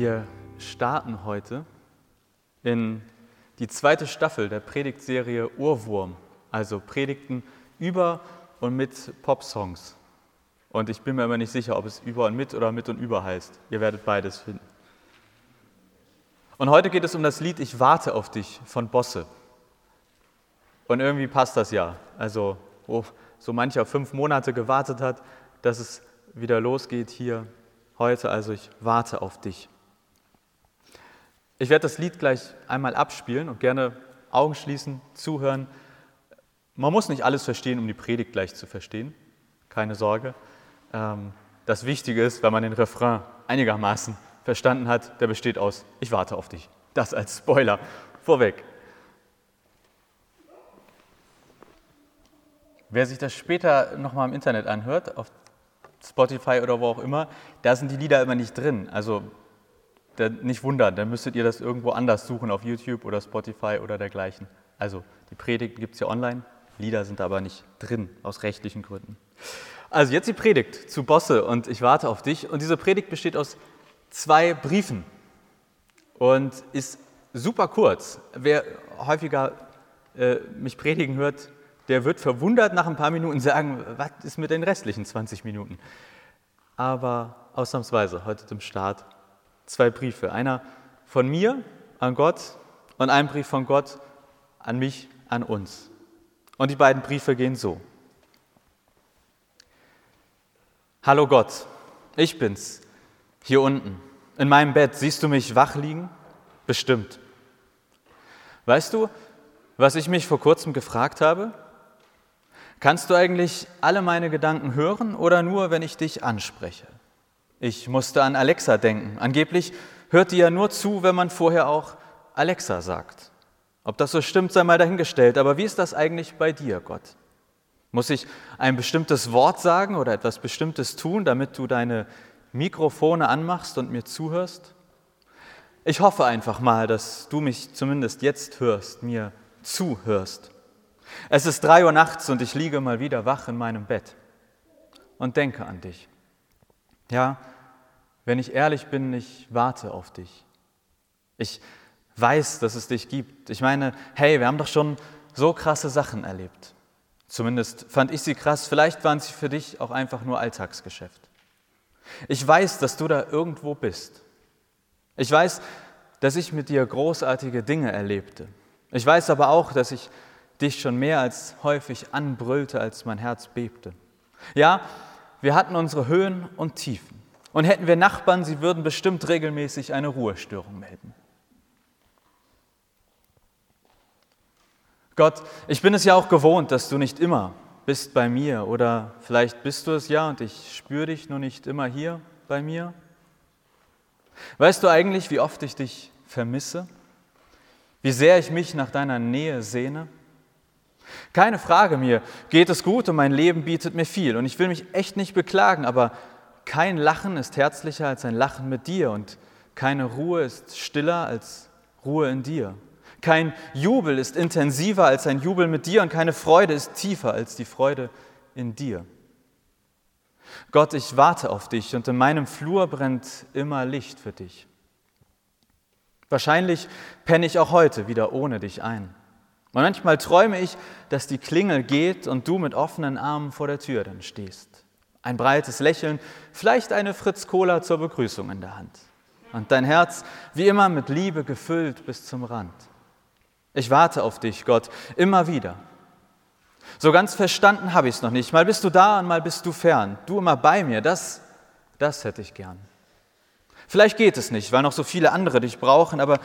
Wir starten heute in die zweite Staffel der Predigtserie Urwurm, also Predigten über und mit Popsongs. Und ich bin mir immer nicht sicher, ob es über und mit oder mit und über heißt. Ihr werdet beides finden. Und heute geht es um das Lied Ich warte auf dich von Bosse. Und irgendwie passt das ja. Also, wo so mancher fünf Monate gewartet hat, dass es wieder losgeht hier heute. Also, ich warte auf dich. Ich werde das Lied gleich einmal abspielen und gerne Augen schließen, zuhören. Man muss nicht alles verstehen, um die Predigt gleich zu verstehen. Keine Sorge. Ähm, das Wichtige ist, wenn man den Refrain einigermaßen verstanden hat, der besteht aus Ich warte auf dich. Das als Spoiler vorweg. Wer sich das später nochmal im Internet anhört, auf Spotify oder wo auch immer, da sind die Lieder immer nicht drin. Also nicht wundern, dann müsstet ihr das irgendwo anders suchen, auf YouTube oder Spotify oder dergleichen. Also die Predigten gibt es ja online, Lieder sind aber nicht drin, aus rechtlichen Gründen. Also jetzt die Predigt zu Bosse und ich warte auf dich. Und diese Predigt besteht aus zwei Briefen und ist super kurz. Wer häufiger äh, mich predigen hört, der wird verwundert nach ein paar Minuten sagen, was ist mit den restlichen 20 Minuten? Aber ausnahmsweise heute zum Start zwei Briefe. Einer von mir an Gott und ein Brief von Gott an mich, an uns. Und die beiden Briefe gehen so. Hallo Gott, ich bin's, hier unten. In meinem Bett siehst du mich wach liegen? Bestimmt. Weißt du, was ich mich vor kurzem gefragt habe? Kannst du eigentlich alle meine Gedanken hören oder nur, wenn ich dich anspreche? Ich musste an Alexa denken. Angeblich hört die ja nur zu, wenn man vorher auch Alexa sagt. Ob das so stimmt, sei mal dahingestellt. Aber wie ist das eigentlich bei dir, Gott? Muss ich ein bestimmtes Wort sagen oder etwas Bestimmtes tun, damit du deine Mikrofone anmachst und mir zuhörst? Ich hoffe einfach mal, dass du mich zumindest jetzt hörst, mir zuhörst. Es ist drei Uhr nachts und ich liege mal wieder wach in meinem Bett und denke an dich. Ja, wenn ich ehrlich bin, ich warte auf dich. Ich weiß, dass es dich gibt. Ich meine, hey, wir haben doch schon so krasse Sachen erlebt. Zumindest fand ich sie krass. Vielleicht waren sie für dich auch einfach nur Alltagsgeschäft. Ich weiß, dass du da irgendwo bist. Ich weiß, dass ich mit dir großartige Dinge erlebte. Ich weiß aber auch, dass ich dich schon mehr als häufig anbrüllte, als mein Herz bebte. Ja, wir hatten unsere Höhen und Tiefen. Und hätten wir Nachbarn, sie würden bestimmt regelmäßig eine Ruhestörung melden. Gott, ich bin es ja auch gewohnt, dass du nicht immer bist bei mir oder vielleicht bist du es ja und ich spüre dich nur nicht immer hier bei mir. Weißt du eigentlich, wie oft ich dich vermisse? Wie sehr ich mich nach deiner Nähe sehne? Keine Frage mir, geht es gut und mein Leben bietet mir viel und ich will mich echt nicht beklagen, aber kein Lachen ist herzlicher als ein Lachen mit dir und keine Ruhe ist stiller als Ruhe in dir. Kein Jubel ist intensiver als ein Jubel mit dir und keine Freude ist tiefer als die Freude in dir. Gott, ich warte auf dich und in meinem Flur brennt immer Licht für dich. Wahrscheinlich penne ich auch heute wieder ohne dich ein. Und manchmal träume ich, dass die Klingel geht und du mit offenen Armen vor der Tür dann stehst. Ein breites Lächeln, vielleicht eine Fritz Cola zur Begrüßung in der Hand. Und dein Herz wie immer mit Liebe gefüllt bis zum Rand. Ich warte auf dich, Gott, immer wieder. So ganz verstanden habe ich es noch nicht. Mal bist du da und mal bist du fern. Du immer bei mir, das, das hätte ich gern. Vielleicht geht es nicht, weil noch so viele andere dich brauchen, aber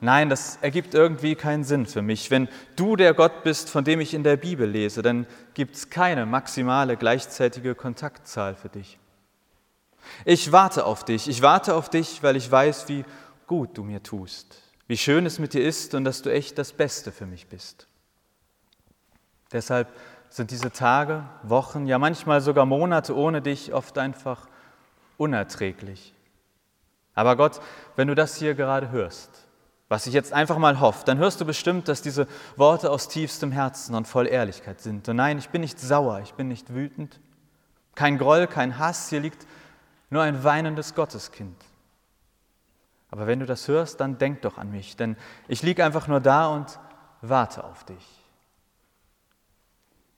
Nein, das ergibt irgendwie keinen Sinn für mich. Wenn du der Gott bist, von dem ich in der Bibel lese, dann gibt es keine maximale gleichzeitige Kontaktzahl für dich. Ich warte auf dich. Ich warte auf dich, weil ich weiß, wie gut du mir tust, wie schön es mit dir ist und dass du echt das Beste für mich bist. Deshalb sind diese Tage, Wochen, ja manchmal sogar Monate ohne dich oft einfach unerträglich. Aber Gott, wenn du das hier gerade hörst, was ich jetzt einfach mal hoffe, dann hörst du bestimmt, dass diese Worte aus tiefstem Herzen und voll Ehrlichkeit sind. Und nein, ich bin nicht sauer, ich bin nicht wütend, kein Groll, kein Hass, hier liegt nur ein weinendes Gotteskind. Aber wenn du das hörst, dann denk doch an mich, denn ich liege einfach nur da und warte auf dich.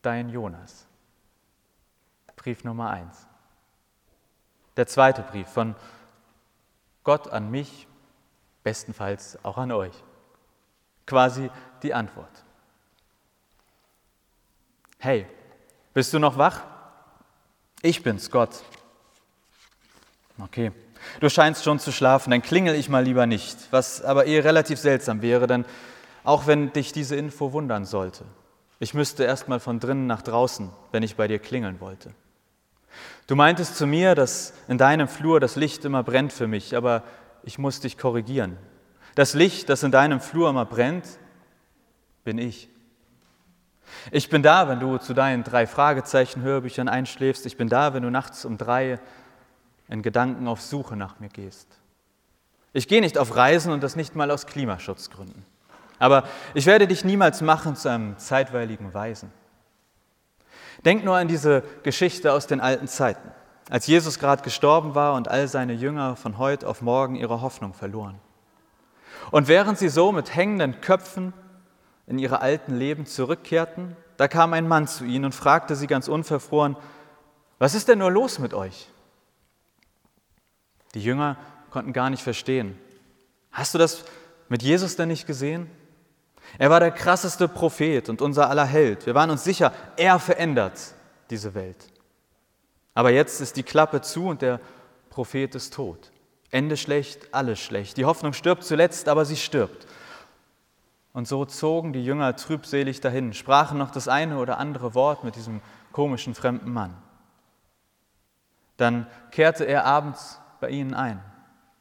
Dein Jonas. Brief Nummer eins. Der zweite Brief von Gott an mich, bestenfalls auch an euch. Quasi die Antwort. Hey, bist du noch wach? Ich bin's, Gott. Okay, du scheinst schon zu schlafen, dann klingel ich mal lieber nicht, was aber eh relativ seltsam wäre, denn auch wenn dich diese Info wundern sollte, ich müsste erst mal von drinnen nach draußen, wenn ich bei dir klingeln wollte. Du meintest zu mir, dass in deinem Flur das Licht immer brennt für mich, aber ich muss dich korrigieren. Das Licht, das in deinem Flur immer brennt, bin ich. Ich bin da, wenn du zu deinen drei Fragezeichen-Hörbüchern einschläfst. Ich bin da, wenn du nachts um drei in Gedanken auf Suche nach mir gehst. Ich gehe nicht auf Reisen und das nicht mal aus Klimaschutzgründen. Aber ich werde dich niemals machen zu einem zeitweiligen Weisen. Denk nur an diese Geschichte aus den alten Zeiten, als Jesus gerade gestorben war und all seine Jünger von heute auf morgen ihre Hoffnung verloren. Und während sie so mit hängenden Köpfen in ihre alten Leben zurückkehrten, da kam ein Mann zu ihnen und fragte sie ganz unverfroren, was ist denn nur los mit euch? Die Jünger konnten gar nicht verstehen. Hast du das mit Jesus denn nicht gesehen? Er war der krasseste Prophet und unser aller Held. Wir waren uns sicher, er verändert diese Welt. Aber jetzt ist die Klappe zu und der Prophet ist tot. Ende schlecht, alles schlecht. Die Hoffnung stirbt zuletzt, aber sie stirbt. Und so zogen die Jünger trübselig dahin, sprachen noch das eine oder andere Wort mit diesem komischen fremden Mann. Dann kehrte er abends bei ihnen ein.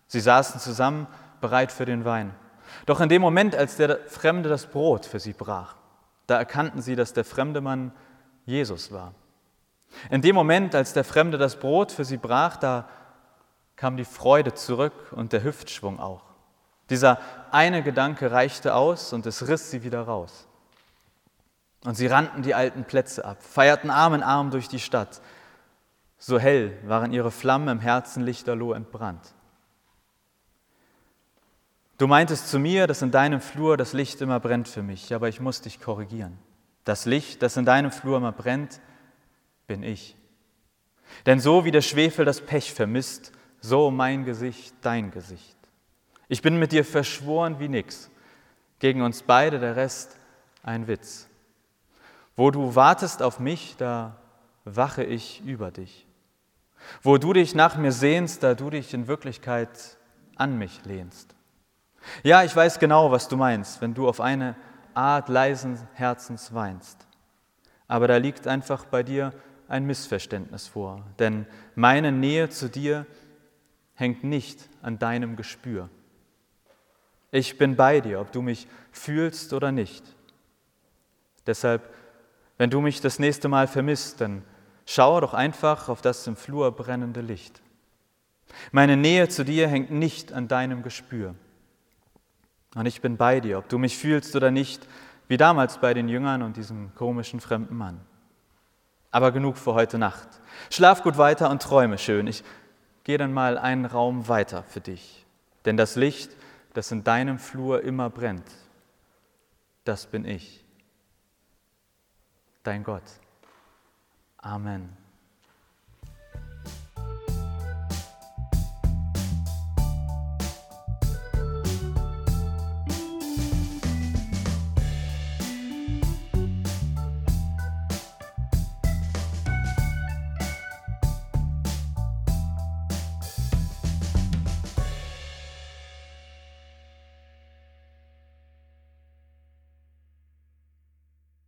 Sie saßen zusammen, bereit für den Wein. Doch in dem Moment, als der Fremde das Brot für sie brach, da erkannten sie, dass der fremde Mann Jesus war. In dem Moment, als der Fremde das Brot für sie brach, da kam die Freude zurück und der Hüftschwung auch. Dieser eine Gedanke reichte aus und es riss sie wieder raus. Und sie rannten die alten Plätze ab, feierten Arm in Arm durch die Stadt. So hell waren ihre Flammen im Herzen lichterloh entbrannt. Du meintest zu mir, dass in deinem Flur das Licht immer brennt für mich, aber ich muss dich korrigieren. Das Licht, das in deinem Flur immer brennt, bin ich. Denn so wie der Schwefel das Pech vermisst, so mein Gesicht dein Gesicht. Ich bin mit dir verschworen wie nix. Gegen uns beide der Rest ein Witz. Wo du wartest auf mich, da wache ich über dich. Wo du dich nach mir sehnst, da du dich in Wirklichkeit an mich lehnst. Ja, ich weiß genau, was du meinst, wenn du auf eine Art leisen Herzens weinst. Aber da liegt einfach bei dir ein Missverständnis vor, denn meine Nähe zu dir hängt nicht an deinem Gespür. Ich bin bei dir, ob du mich fühlst oder nicht. Deshalb, wenn du mich das nächste Mal vermisst, dann schau doch einfach auf das im Flur brennende Licht. Meine Nähe zu dir hängt nicht an deinem Gespür. Und ich bin bei dir, ob du mich fühlst oder nicht, wie damals bei den Jüngern und diesem komischen fremden Mann. Aber genug für heute Nacht. Schlaf gut weiter und träume schön. Ich gehe dann mal einen Raum weiter für dich. Denn das Licht, das in deinem Flur immer brennt, das bin ich, dein Gott. Amen.